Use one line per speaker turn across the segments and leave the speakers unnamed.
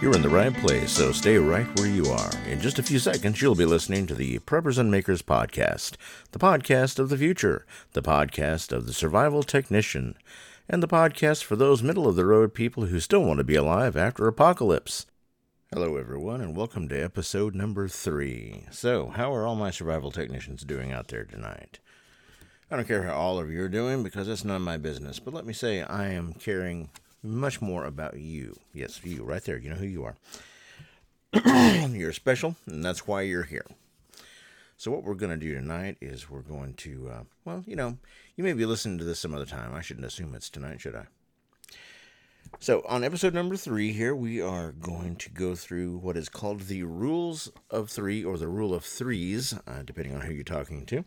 You're in the right place, so stay right where you are. In just a few seconds, you'll be listening to the Preppers and Makers podcast, the podcast of the future, the podcast of the survival technician, and the podcast for those middle of the road people who still want to be alive after apocalypse. Hello, everyone, and welcome to episode number three. So, how are all my survival technicians doing out there tonight? I don't care how all of you are doing because that's none of my business, but let me say I am caring much more about you. Yes, you, right there. You know who you are. you're special, and that's why you're here. So, what we're going to do tonight is we're going to, uh, well, you know, you may be listening to this some other time. I shouldn't assume it's tonight, should I? So, on episode number three here, we are going to go through what is called the rules of three or the rule of threes, uh, depending on who you're talking to.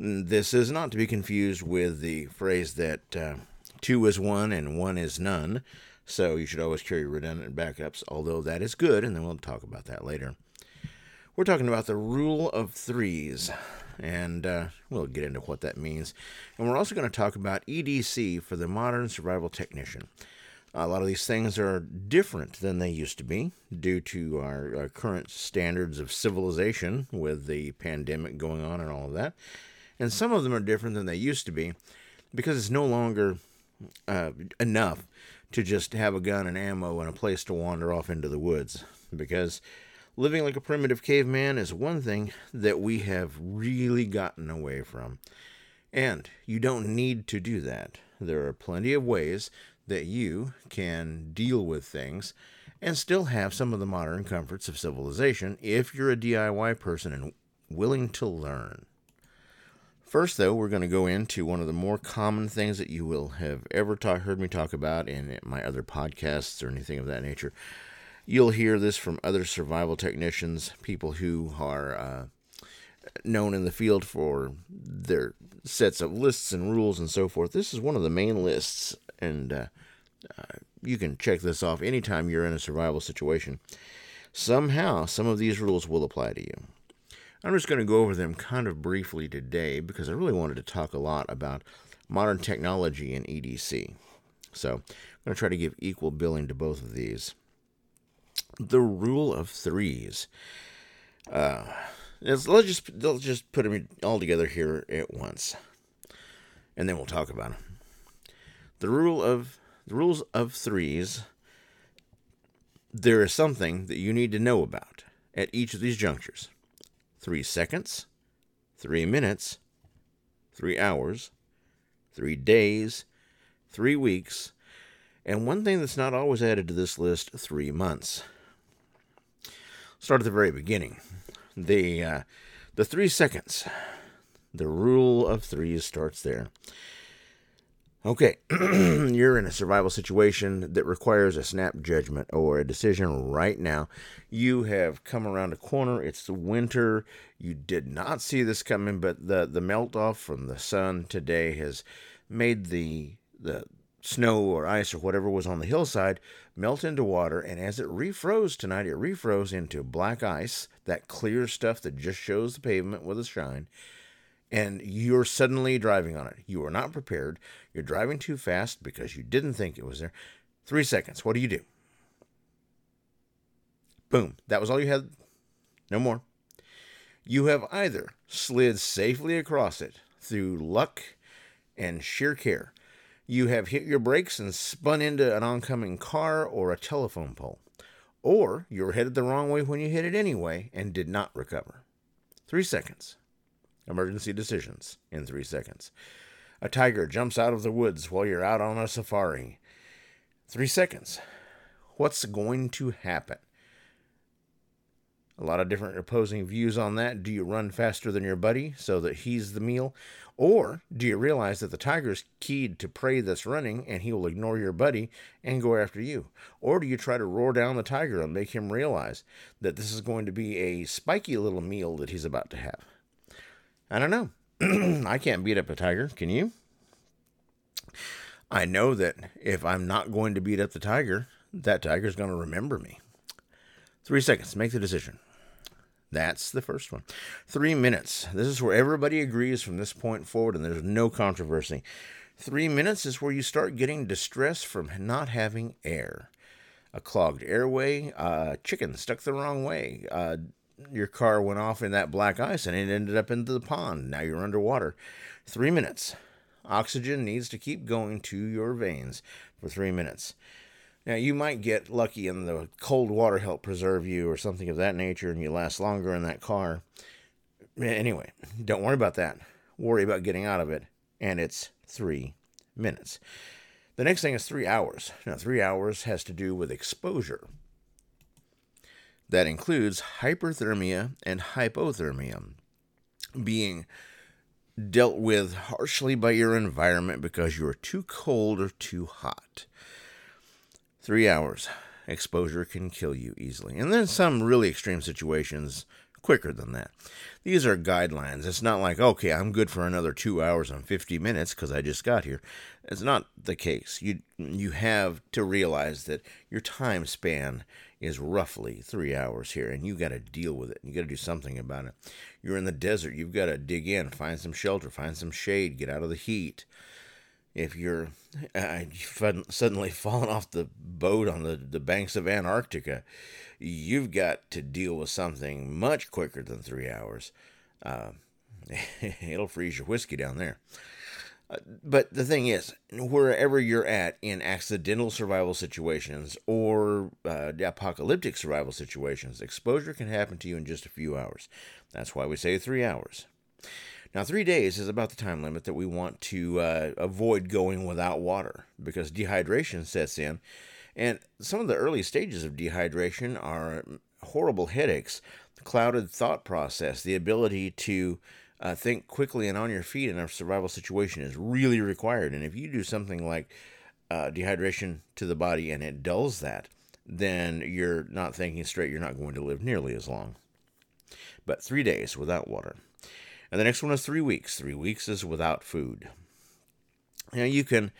This is not to be confused with the phrase that. Uh, Two is one and one is none. So you should always carry redundant backups, although that is good, and then we'll talk about that later. We're talking about the rule of threes, and uh, we'll get into what that means. And we're also going to talk about EDC for the modern survival technician. A lot of these things are different than they used to be due to our, our current standards of civilization with the pandemic going on and all of that. And some of them are different than they used to be because it's no longer uh, enough to just have a gun and ammo and a place to wander off into the woods. Because living like a primitive caveman is one thing that we have really gotten away from. And you don't need to do that. There are plenty of ways that you can deal with things and still have some of the modern comforts of civilization if you're a DIY person and willing to learn. First, though, we're going to go into one of the more common things that you will have ever talk, heard me talk about in my other podcasts or anything of that nature. You'll hear this from other survival technicians, people who are uh, known in the field for their sets of lists and rules and so forth. This is one of the main lists, and uh, uh, you can check this off anytime you're in a survival situation. Somehow, some of these rules will apply to you. I'm just going to go over them kind of briefly today because I really wanted to talk a lot about modern technology in EDC. So I'm going to try to give equal billing to both of these. The rule of threes. Uh, let's just let's just put them all together here at once, and then we'll talk about them. The rule of the rules of threes. There is something that you need to know about at each of these junctures three seconds, three minutes, three hours, three days, three weeks, and one thing that's not always added to this list three months. Start at the very beginning. The, uh, the three seconds. The rule of threes starts there. Okay, you're in a survival situation that requires a snap judgment or a decision right now. You have come around a corner. It's the winter. You did not see this coming, but the the melt off from the sun today has made the the snow or ice or whatever was on the hillside melt into water and as it refroze tonight it refroze into black ice that clear stuff that just shows the pavement with a shine and you're suddenly driving on it. You are not prepared. You're driving too fast because you didn't think it was there. Three seconds. What do you do? Boom. That was all you had. No more. You have either slid safely across it through luck and sheer care. You have hit your brakes and spun into an oncoming car or a telephone pole. Or you were headed the wrong way when you hit it anyway and did not recover. Three seconds. Emergency decisions in three seconds. A tiger jumps out of the woods while you're out on a safari. Three seconds. What's going to happen? A lot of different opposing views on that. Do you run faster than your buddy so that he's the meal? Or do you realize that the tiger's keyed to prey that's running and he will ignore your buddy and go after you? Or do you try to roar down the tiger and make him realize that this is going to be a spiky little meal that he's about to have? I don't know. I can't beat up a tiger. Can you? I know that if I'm not going to beat up the tiger, that tiger's going to remember me. Three seconds. Make the decision. That's the first one. Three minutes. This is where everybody agrees from this point forward, and there's no controversy. Three minutes is where you start getting distress from not having air. a clogged airway, uh, chicken stuck the wrong way, uh, your car went off in that black ice and it ended up into the pond. Now you're underwater. Three minutes. Oxygen needs to keep going to your veins for three minutes. Now, you might get lucky and the cold water help preserve you or something of that nature, and you last longer in that car. Anyway, don't worry about that. Worry about getting out of it, and it's three minutes. The next thing is three hours. Now, three hours has to do with exposure. That includes hyperthermia and hypothermia, being dealt with harshly by your environment because you're too cold or too hot. Three hours exposure can kill you easily. And then some really extreme situations quicker than that. These are guidelines. It's not like, okay, I'm good for another two hours and 50 minutes because I just got here. It's not the case. You, you have to realize that your time span is roughly three hours here, and you got to deal with it. You got to do something about it. You're in the desert. You've got to dig in, find some shelter, find some shade, get out of the heat. If you're uh, suddenly falling off the boat on the, the banks of Antarctica, you've got to deal with something much quicker than three hours. Uh, it'll freeze your whiskey down there but the thing is, wherever you're at in accidental survival situations or uh, apocalyptic survival situations, exposure can happen to you in just a few hours. That's why we say three hours. Now, three days is about the time limit that we want to uh, avoid going without water because dehydration sets in. And some of the early stages of dehydration are horrible headaches, clouded thought process, the ability to uh, think quickly and on your feet in a survival situation is really required. And if you do something like uh, dehydration to the body and it dulls that, then you're not thinking straight. You're not going to live nearly as long. But three days without water. And the next one is three weeks. Three weeks is without food. Now you can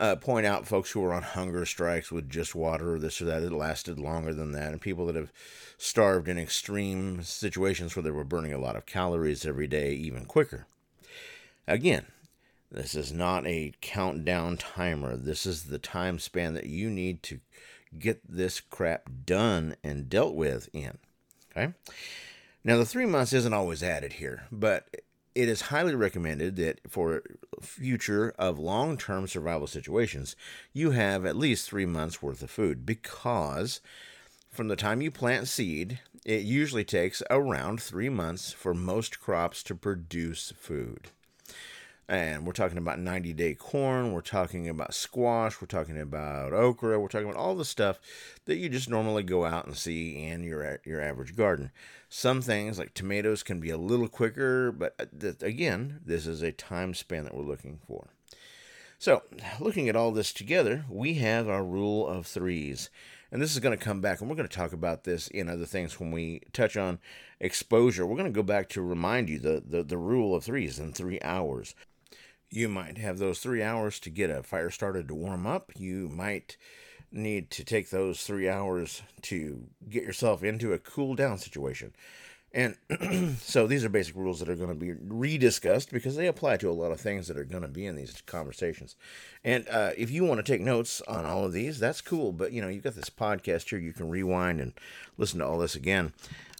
uh, point out folks who were on hunger strikes with just water or this or that. It lasted longer than that. And people that have starved in extreme situations where they were burning a lot of calories every day even quicker. Again, this is not a countdown timer. This is the time span that you need to get this crap done and dealt with in. Okay? Now, the three months isn't always added here, but it is highly recommended that for future of long-term survival situations, you have at least three months worth of food because from the time you plant seed, it usually takes around three months for most crops to produce food. And we're talking about 90 day corn, we're talking about squash, we're talking about okra, we're talking about all the stuff that you just normally go out and see in your, your average garden. Some things like tomatoes can be a little quicker, but uh, again, this is a time span that we're looking for. So, looking at all this together, we have our rule of threes. And this is going to come back, and we're going to talk about this in other things when we touch on exposure. We're going to go back to remind you the, the, the rule of threes in three hours. You might have those three hours to get a fire started to warm up. You might need to take those three hours to get yourself into a cool down situation. And so these are basic rules that are going to be rediscussed because they apply to a lot of things that are going to be in these conversations. And uh, if you want to take notes on all of these, that's cool. But you know, you've got this podcast here; you can rewind and listen to all this again.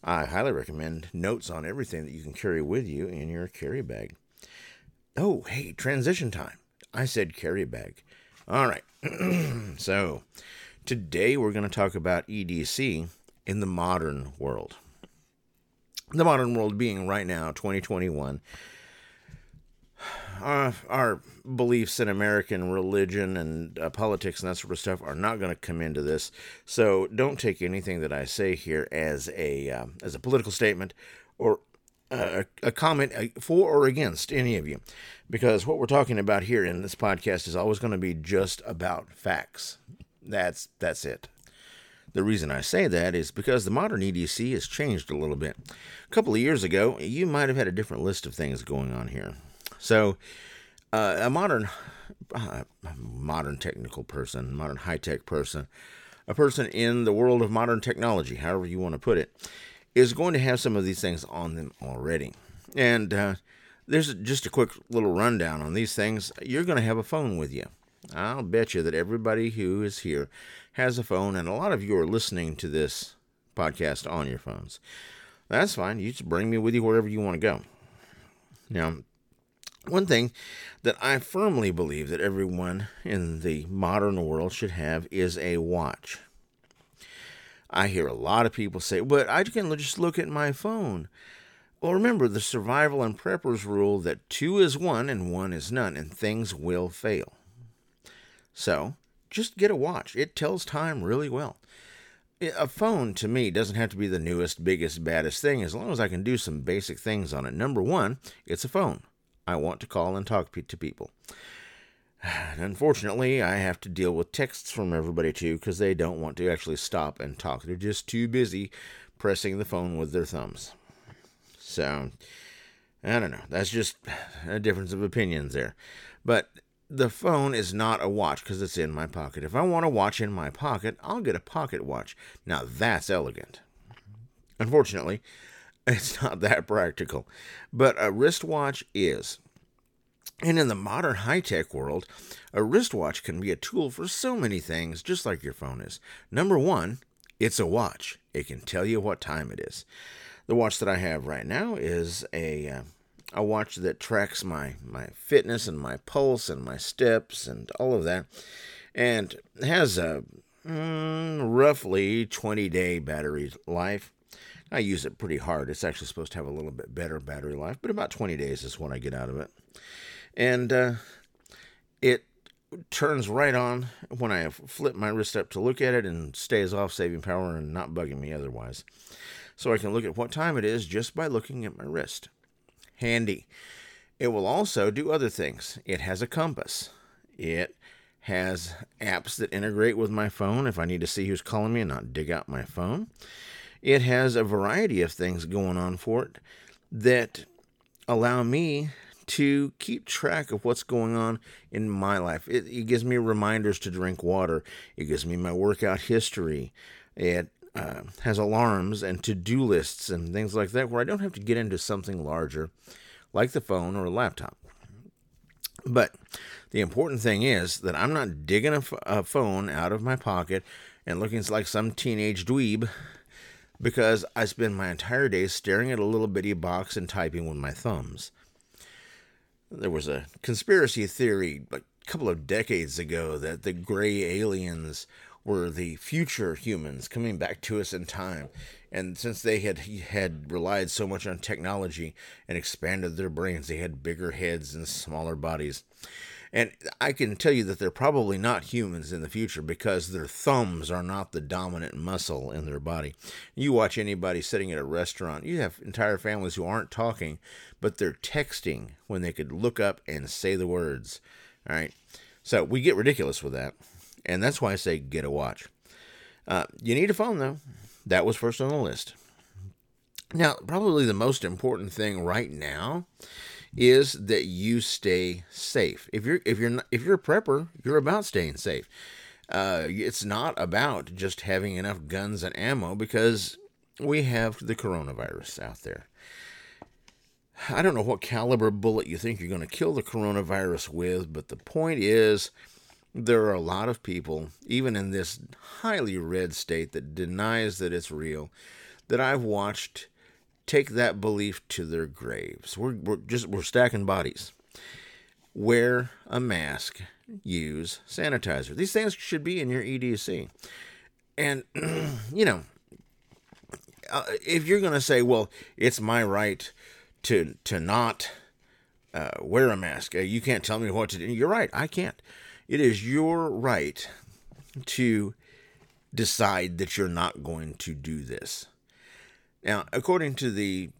I highly recommend notes on everything that you can carry with you in your carry bag. Oh, hey, transition time. I said carry bag. All right. so, today we're going to talk about EDC in the modern world. The modern world being right now 2021. Uh, our beliefs in American religion and uh, politics and that sort of stuff are not going to come into this. So don't take anything that I say here as a uh, as a political statement or a, a comment uh, for or against any of you, because what we're talking about here in this podcast is always going to be just about facts. That's that's it. The reason I say that is because the modern EDC has changed a little bit. A couple of years ago, you might have had a different list of things going on here. So, uh, a modern, uh, modern technical person, modern high tech person, a person in the world of modern technology, however you want to put it, is going to have some of these things on them already. And uh, there's just a quick little rundown on these things. You're going to have a phone with you. I'll bet you that everybody who is here has a phone, and a lot of you are listening to this podcast on your phones. That's fine. You just bring me with you wherever you want to go. Now, one thing that I firmly believe that everyone in the modern world should have is a watch. I hear a lot of people say, but I can just look at my phone. Well, remember the survival and preppers rule that two is one and one is none, and things will fail. So, just get a watch. It tells time really well. A phone, to me, doesn't have to be the newest, biggest, baddest thing as long as I can do some basic things on it. Number one, it's a phone. I want to call and talk to people. Unfortunately, I have to deal with texts from everybody too because they don't want to actually stop and talk. They're just too busy pressing the phone with their thumbs. So, I don't know. That's just a difference of opinions there. But the phone is not a watch because it's in my pocket. If I want a watch in my pocket, I'll get a pocket watch. Now, that's elegant. Unfortunately, it's not that practical. But a wristwatch is. And in the modern high tech world, a wristwatch can be a tool for so many things, just like your phone is. Number one, it's a watch, it can tell you what time it is. The watch that I have right now is a. Uh, a watch that tracks my, my fitness and my pulse and my steps and all of that, and has a mm, roughly 20 day battery life. I use it pretty hard. It's actually supposed to have a little bit better battery life, but about 20 days is what I get out of it and uh, it turns right on when I flip my wrist up to look at it and stays off, saving power and not bugging me otherwise. So I can look at what time it is just by looking at my wrist. Handy. It will also do other things. It has a compass. It has apps that integrate with my phone if I need to see who's calling me and not dig out my phone. It has a variety of things going on for it that allow me to keep track of what's going on in my life. It, it gives me reminders to drink water. It gives me my workout history. It uh, has alarms and to do lists and things like that where I don't have to get into something larger like the phone or a laptop. But the important thing is that I'm not digging a, f- a phone out of my pocket and looking like some teenage dweeb because I spend my entire day staring at a little bitty box and typing with my thumbs. There was a conspiracy theory a couple of decades ago that the gray aliens were the future humans coming back to us in time. And since they had had relied so much on technology and expanded their brains, they had bigger heads and smaller bodies. And I can tell you that they're probably not humans in the future because their thumbs are not the dominant muscle in their body. You watch anybody sitting at a restaurant, you have entire families who aren't talking, but they're texting when they could look up and say the words. All right. So we get ridiculous with that. And that's why I say get a watch. Uh, you need a phone, though. That was first on the list. Now, probably the most important thing right now is that you stay safe. If you're if you're not, if you're a prepper, you're about staying safe. Uh, it's not about just having enough guns and ammo because we have the coronavirus out there. I don't know what caliber bullet you think you're going to kill the coronavirus with, but the point is there are a lot of people, even in this highly red state that denies that it's real, that I've watched take that belief to their graves. We're, we're just we're stacking bodies. Wear a mask. Use sanitizer. These things should be in your EDC. And you know, uh, if you're going to say, "Well, it's my right to to not uh, wear a mask," uh, you can't tell me what to do. You're right. I can't. It is your right to decide that you're not going to do this. Now, according to the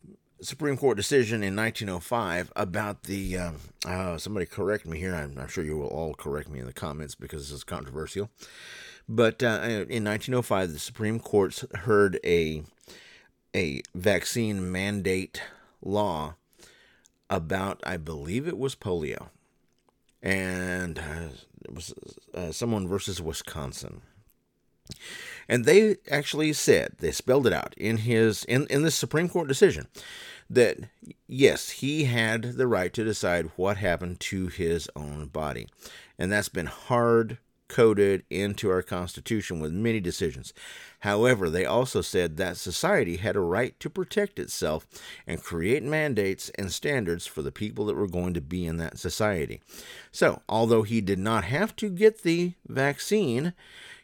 Supreme Court decision in 1905 about the, um, uh, somebody correct me here. I'm, I'm, sure you will all correct me in the comments because this is controversial. But uh, in 1905, the Supreme Court heard a a vaccine mandate law about, I believe it was polio, and uh, it was uh, someone versus Wisconsin. And they actually said, they spelled it out in his in, in this Supreme Court decision that yes, he had the right to decide what happened to his own body. And that's been hard coded into our Constitution with many decisions. However, they also said that society had a right to protect itself and create mandates and standards for the people that were going to be in that society. So, although he did not have to get the vaccine,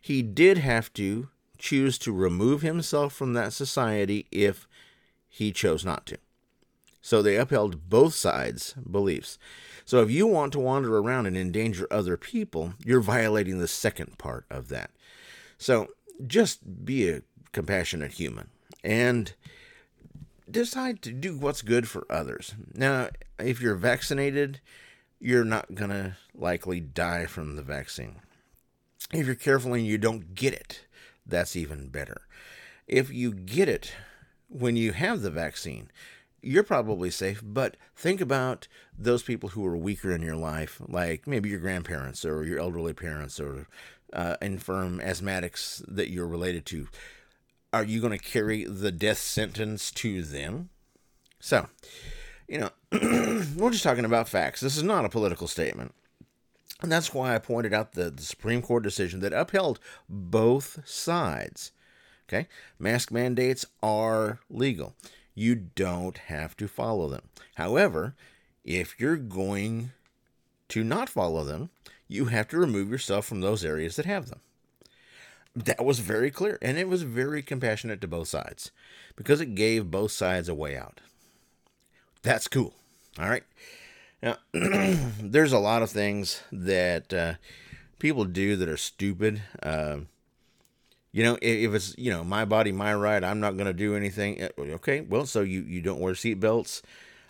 he did have to choose to remove himself from that society if he chose not to. So they upheld both sides' beliefs. So if you want to wander around and endanger other people, you're violating the second part of that. So just be a compassionate human and decide to do what's good for others. Now, if you're vaccinated, you're not going to likely die from the vaccine. If you're careful and you don't get it, that's even better. If you get it when you have the vaccine, you're probably safe, but think about those people who are weaker in your life, like maybe your grandparents or your elderly parents or uh, infirm asthmatics that you're related to. Are you going to carry the death sentence to them? So, you know, we're just talking about facts. This is not a political statement. And that's why I pointed out the, the Supreme Court decision that upheld both sides. Okay? Mask mandates are legal. You don't have to follow them. However, if you're going to not follow them, you have to remove yourself from those areas that have them. That was very clear, and it was very compassionate to both sides because it gave both sides a way out. That's cool. All right. Now, there's a lot of things that uh, people do that are stupid. Uh, you know, if it's you know my body, my right, I'm not going to do anything. Uh, okay, well, so you you don't wear seatbelts,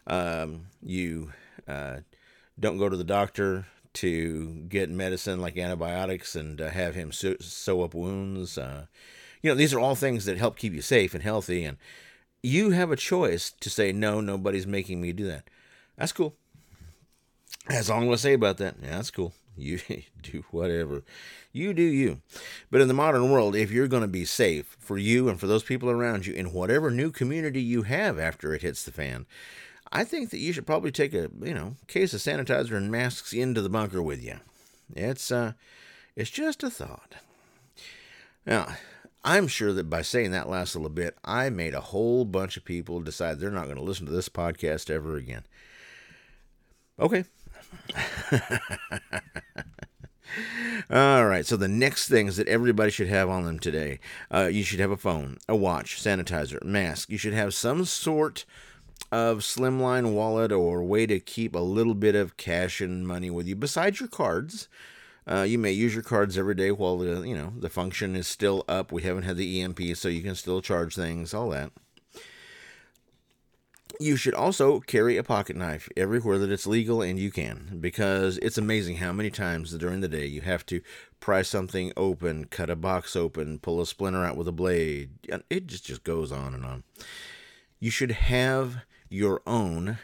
um, you uh, don't go to the doctor to get medicine like antibiotics and uh, have him sew, sew up wounds. Uh, you know, these are all things that help keep you safe and healthy. And you have a choice to say, no, nobody's making me do that. That's cool. That's all I'm going to say about that. Yeah, that's cool. You do whatever. You do you. But in the modern world, if you're going to be safe for you and for those people around you in whatever new community you have after it hits the fan, I think that you should probably take a you know case of sanitizer and masks into the bunker with you. It's uh, it's just a thought. Now, I'm sure that by saying that last little bit, I made a whole bunch of people decide they're not going to listen to this podcast ever again. Okay. All right. So the next things that everybody should have on them today, uh, you should have a phone, a watch, sanitizer, mask. You should have some sort of slimline wallet or way to keep a little bit of cash and money with you besides your cards. Uh, you may use your cards every day while the you know the function is still up. We haven't had the EMP, so you can still charge things, all that. You should also carry a pocket knife everywhere that it's legal and you can, because it's amazing how many times during the day you have to pry something open, cut a box open, pull a splinter out with a blade. It just just goes on and on. You should have your own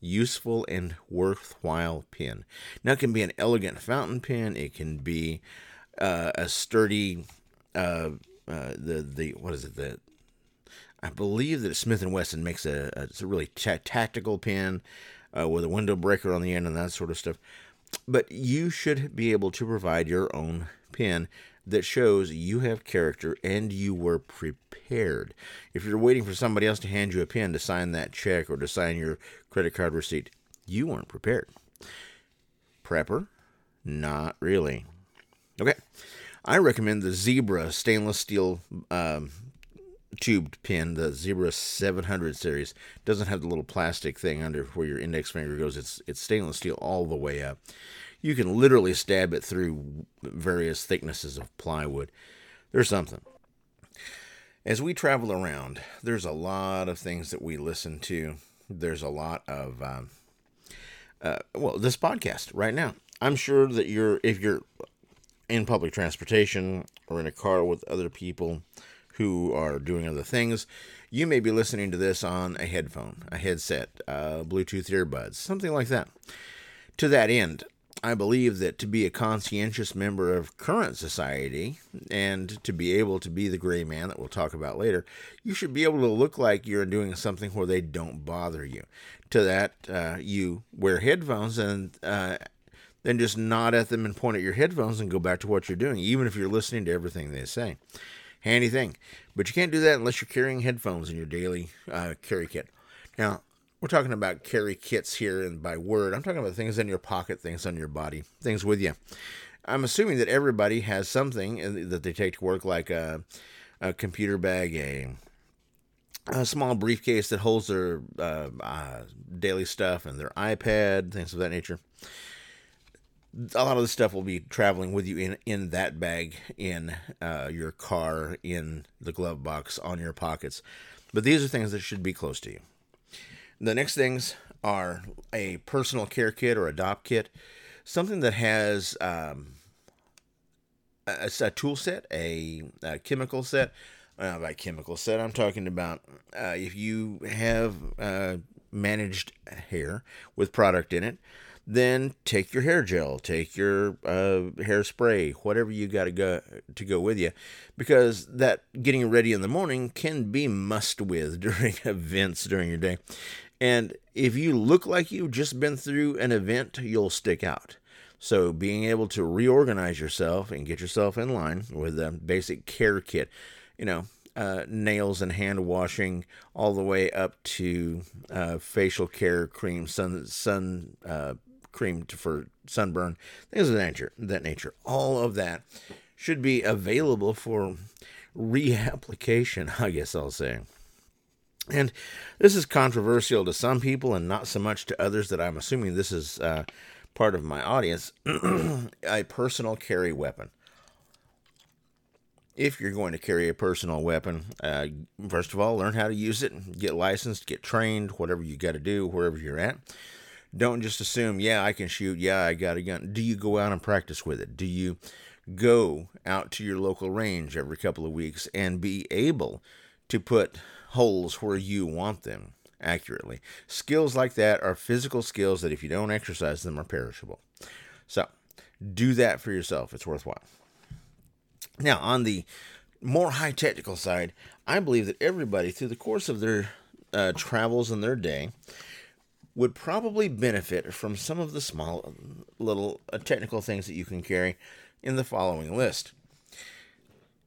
useful and worthwhile pen. Now, it can be an elegant fountain pen. It can be uh, a sturdy, uh, uh, the the what is it? The I believe that Smith and Wesson makes a, a it's a really t- tactical pen uh, with a window breaker on the end and that sort of stuff. But you should be able to provide your own pen that shows you have character and you were prepared. If you're waiting for somebody else to hand you a pen to sign that check or to sign your credit card receipt, you weren't prepared. Prepper? Not really. Okay. I recommend the Zebra stainless steel um, tubed pen, the Zebra 700 series. Doesn't have the little plastic thing under where your index finger goes. It's it's stainless steel all the way up you can literally stab it through various thicknesses of plywood. There's something. As we travel around, there's a lot of things that we listen to. There's a lot of, um, uh, well, this podcast right now. I'm sure that you're, if you're in public transportation or in a car with other people who are doing other things, you may be listening to this on a headphone, a headset, uh, Bluetooth earbuds, something like that. To that end, I believe that to be a conscientious member of current society and to be able to be the gray man that we'll talk about later, you should be able to look like you're doing something where they don't bother you. To that, uh, you wear headphones and uh, then just nod at them and point at your headphones and go back to what you're doing, even if you're listening to everything they say. Handy thing. But you can't do that unless you're carrying headphones in your daily uh, carry kit. Now, we're talking about carry kits here and by word. I'm talking about things in your pocket, things on your body, things with you. I'm assuming that everybody has something that they take to work, like a, a computer bag, a, a small briefcase that holds their uh, uh, daily stuff and their iPad, things of that nature. A lot of the stuff will be traveling with you in, in that bag, in uh, your car, in the glove box, on your pockets. But these are things that should be close to you. The next things are a personal care kit or a adopt kit, something that has um, a, a, tool set, a, a chemical set. Uh, by chemical set, I'm talking about uh, if you have uh, managed hair with product in it, then take your hair gel, take your uh, hairspray, whatever you got to go to go with you, because that getting ready in the morning can be must with during events during your day, and if you look like you've just been through an event, you'll stick out. So, being able to reorganize yourself and get yourself in line with a basic care kit, you know, uh, nails and hand washing, all the way up to uh, facial care cream, sun sun uh, cream to, for sunburn, things of that nature. That nature, all of that should be available for reapplication. I guess I'll say. And this is controversial to some people and not so much to others that I'm assuming this is uh, part of my audience. a personal carry weapon. If you're going to carry a personal weapon, uh, first of all, learn how to use it, get licensed, get trained, whatever you got to do, wherever you're at. Don't just assume, yeah, I can shoot, yeah, I got a gun. Do you go out and practice with it? Do you go out to your local range every couple of weeks and be able to put holes where you want them accurately. Skills like that are physical skills that if you don't exercise them are perishable. So, do that for yourself. It's worthwhile. Now, on the more high technical side, I believe that everybody through the course of their uh, travels in their day would probably benefit from some of the small little uh, technical things that you can carry in the following list.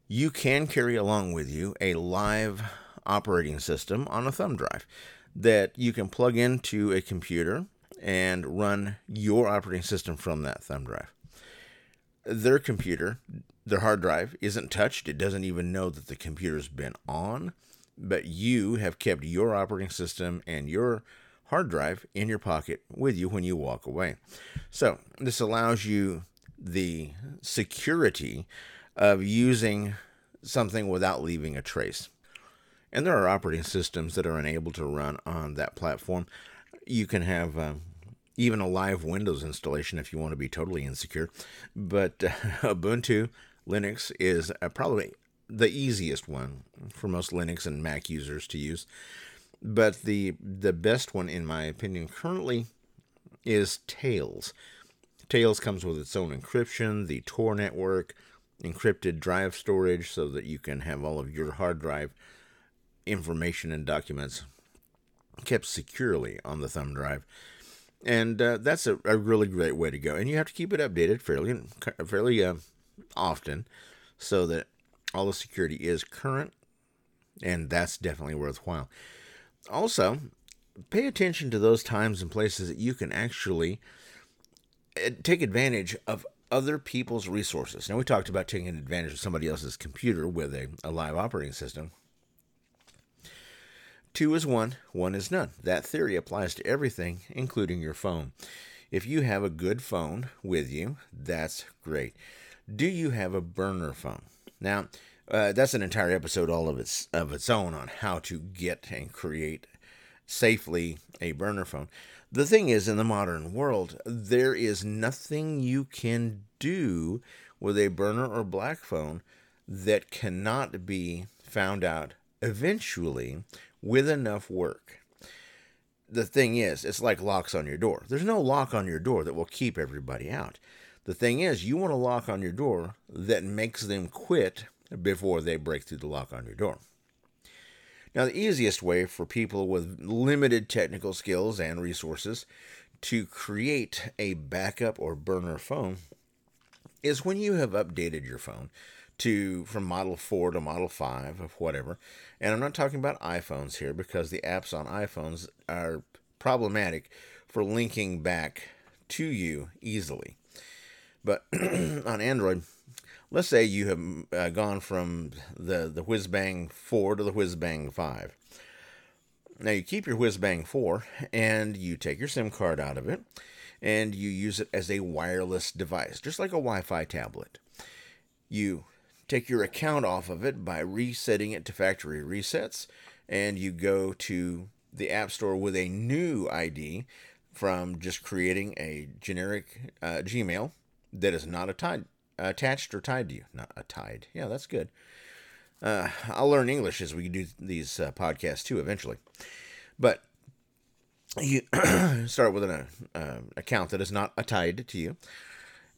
You can carry along with you a live operating system on a thumb drive that you can plug into a computer and run your operating system from that thumb drive. Their computer, their hard drive, isn't touched. It doesn't even know that the computer's been on, but you have kept your operating system and your hard drive in your pocket with you when you walk away. So, this allows you the security of using something without leaving a trace. And there are operating systems that are unable to run on that platform. You can have um, even a live Windows installation if you want to be totally insecure. But uh, Ubuntu Linux is uh, probably the easiest one for most Linux and Mac users to use. But the the best one, in my opinion, currently is Tails. Tails comes with its own encryption, the Tor network, encrypted drive storage, so that you can have all of your hard drive information and documents kept securely on the thumb drive. And uh, that's a, a, really great way to go. And you have to keep it updated fairly fairly uh, often so that all the security is current. And that's definitely worthwhile. Also, pay attention to those times and places that you can actually uh, take advantage of other people's resources. Now, we talked about taking advantage of somebody else's computer with a, a live operating system. Two is one, one is none. That theory applies to everything, including your phone. If you have a good phone with you, that's great. Do you have a burner phone? Now, uh, that's an entire episode all of its of its own on how to get and create safely a burner phone. The thing is, in the modern world, there is nothing you can do with a burner or black phone that cannot be found out eventually with enough work. the thing is, it's like locks on your door. There's no lock on your door that will keep everybody out. The thing is, you want a lock on your door that makes them quit before they break through the lock on your door. Now, the easiest way for people with limited technical skills and resources to create a backup or burner phone is when you have updated your phone to from model 4 to model 5 of whatever. And I'm not talking about iPhones here because the apps on iPhones are problematic for linking back to you easily. But on Android, let's say you have uh, gone from the the Whizbang 4 to the Whizbang 5. Now you keep your Whizbang 4 and you take your SIM card out of it and you use it as a wireless device, just like a Wi-Fi tablet. You take your account off of it by resetting it to factory resets and you go to the App Store with a new ID from just creating a generic uh, Gmail that is not a tied, attached or tied to you. Not a tied. Yeah, that's good. Uh, I'll learn English as we do these uh, podcasts too eventually. But you start with an uh, account that is not tied to you,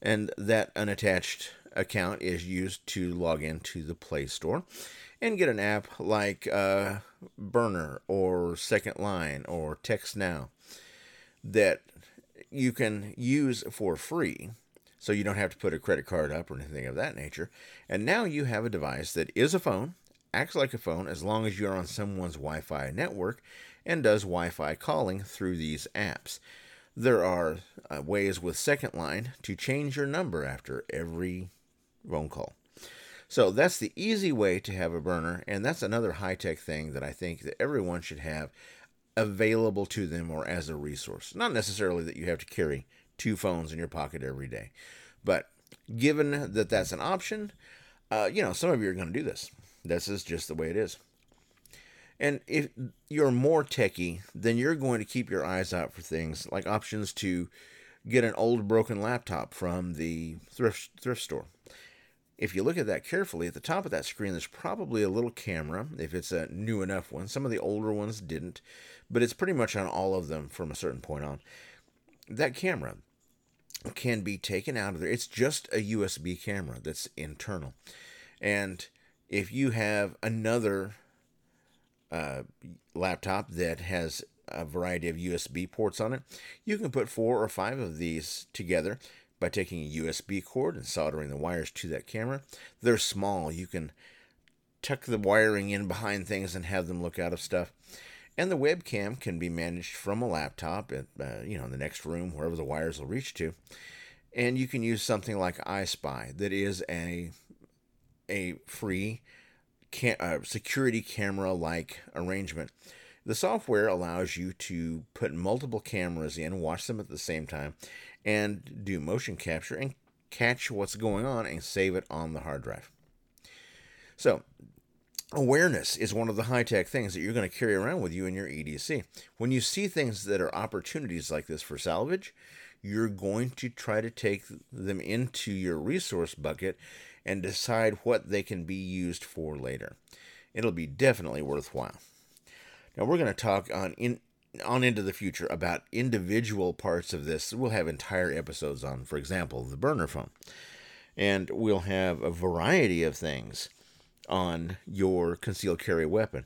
and that unattached account is used to log into the Play Store and get an app like uh, Burner or Second Line or Text Now that you can use for free so you don't have to put a credit card up or anything of that nature. And now you have a device that is a phone, acts like a phone as long as you're on someone's Wi Fi network, and does Wi Fi calling through these apps. There are uh, ways with Second Line to change your number after every phone call. So that's the easy way to have a burner, and that's another high tech thing that I think that everyone should have available to them or as a resource. Not necessarily that you have to carry two phones in your pocket every day. But given that that's an option, uh, you know, some of you are going to do this. This is just the way it is. And if you're more techie, then you're going to keep your eyes out for things like options to get an old broken laptop from the thrift thrift store. If you look at that carefully, at the top of that screen, there's probably a little camera, if it's a new enough one. Some of the older ones didn't, but it's pretty much on all of them from a certain point on that camera can be taken out of there. It's just a USB camera that's internal. And if you have another uh, laptop that has a variety of USB ports on it, you can put four or five of these together by taking a USB cord and soldering the wires to that camera. They're small. You can tuck the wiring in behind things and have them look out of stuff. And the webcam can be managed from a laptop, at, uh, you know, in the next room, wherever the wires will reach to. And you can use something like iSpy, that is a a free cam- uh, security camera like arrangement. The software allows you to put multiple cameras in, watch them at the same time, and do motion capture and catch what's going on and save it on the hard drive. So, awareness is one of the high tech things that you're going to carry around with you in your EDC. When you see things that are opportunities like this for salvage, you're going to try to take them into your resource bucket and decide what they can be used for later. It'll be definitely worthwhile. Now we're going to talk on in on into the future about individual parts of this. We'll have entire episodes on, for example, the burner phone. And we'll have a variety of things on your concealed carry weapon.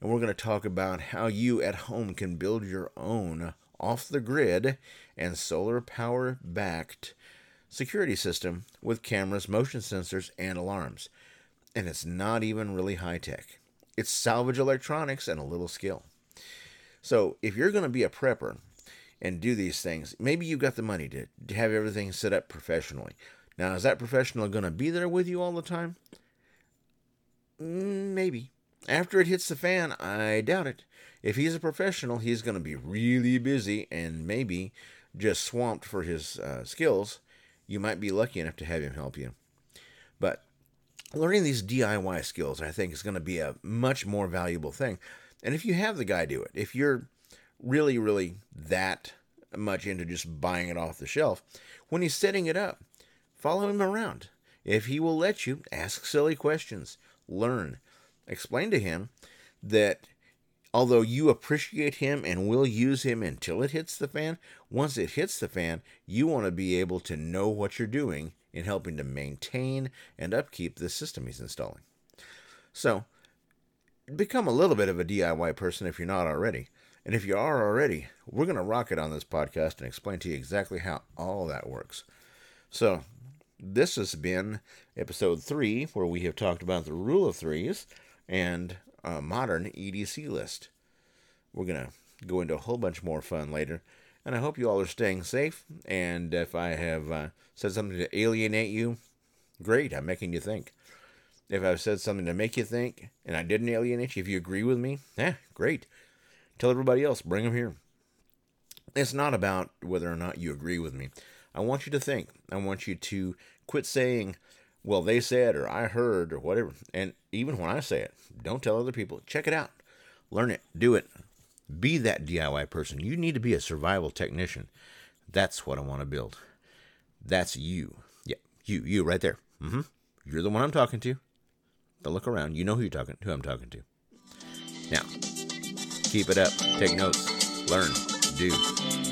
And we're going to talk about how you at home can build your own off the grid and solar power backed security system with cameras, motion sensors, and alarms. And it's not even really high tech. It's salvage electronics and a little skill. So if you're going to be a prepper and do these things, maybe you've got the money to, to have everything set up professionally. Now, is that professional going to be there with you all the time? Mm, maybe. After it hits the fan, I doubt it. If he's a professional, he's going to be really busy and maybe just swamped for his uh, skills. You might be lucky enough to have him help you. But learning these DIY skills, I think, is going to be a much more valuable thing. And if you have the guy do it, if you're really, really that much into just buying it off the shelf, when he's setting it up, follow him around. If he will let you, ask silly questions learn. Explain to him that although you appreciate him and will use him until it hits the fan, once it hits the fan, you want to be able to know what you're doing in helping to maintain and upkeep the system he's installing. So, become a little bit of a DIY person if you're not already. And if you are already, we're going to rock it on this podcast and explain to you exactly how all that works. So, this has been episode three, where we have talked about the rule of threes and a modern EDC list. We're going to go into a whole bunch more fun later. And I hope you all are staying safe. And if I have uh, said something to alienate you, great, I'm making you think. If I've said something to make you think and I didn't alienate you, if you agree with me, eh, great. Tell everybody else, bring them here. It's not about whether or not you agree with me. I want you to think. I want you to quit saying, well, they said, or I heard, or whatever. And even when I say it, don't tell other people. Check it out. Learn it. Do it. Be that DIY person. You need to be a survival technician. That's what I want to build. That's you. Yeah, you, you right there. Mm-hmm. You're the one I'm talking to. Don't look around. You know who you're talking, who I'm talking to. Now, keep it up. Take notes. Learn. Do.